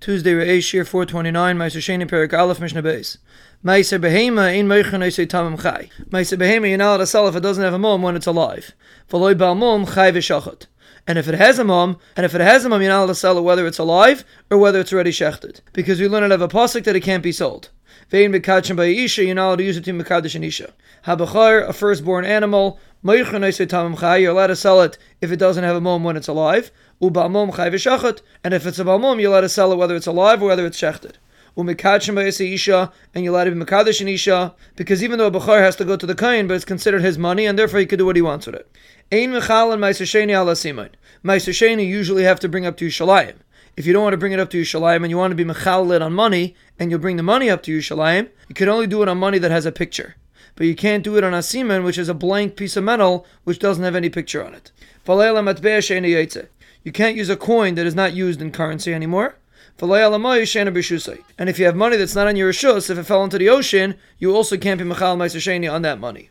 Tuesday Reish year 429, Meiser Sheni Perik Aleph Mishnah Beis. Meiser Behema in Meichen Oisei Tamim Chai. Meiser Behema to sell if it doesn't have a mom when it's alive. V'loi Bal Mom Chai V'shachat. And if it has a mom, and if it has a mom, you're not allowed to sell it whether it's alive or whether it's already shechted. Because we learn out of a pasuk that it can't be sold. Vein Bekachim by Isha, you're not allowed to use it to Mekadosh and Isha. Habachar, a firstborn animal, You're allowed to sell it if it doesn't have a mum when it's alive. And if it's a balmum, you're allowed to sell it whether it's alive or whether it's shechted and you're allowed to be mekadosh in isha, because even though a bachar has to go to the kain, but it's considered his money, and therefore he could do what he wants with it. Ein mechal and meiser sheni ala simain. Meiser sheni usually have to bring up to Yushalayim. If you don't want to bring it up to Yushalayim and you want to be mechal on money, and you'll bring the money up to Yushalayim, you can only do it on money that has a picture. But you can't do it on a siman, which is a blank piece of metal which doesn't have any picture on it. You can't use a coin that is not used in currency anymore. And if you have money that's not on your rishus, if it fell into the ocean, you also can't be machal meiser on that money.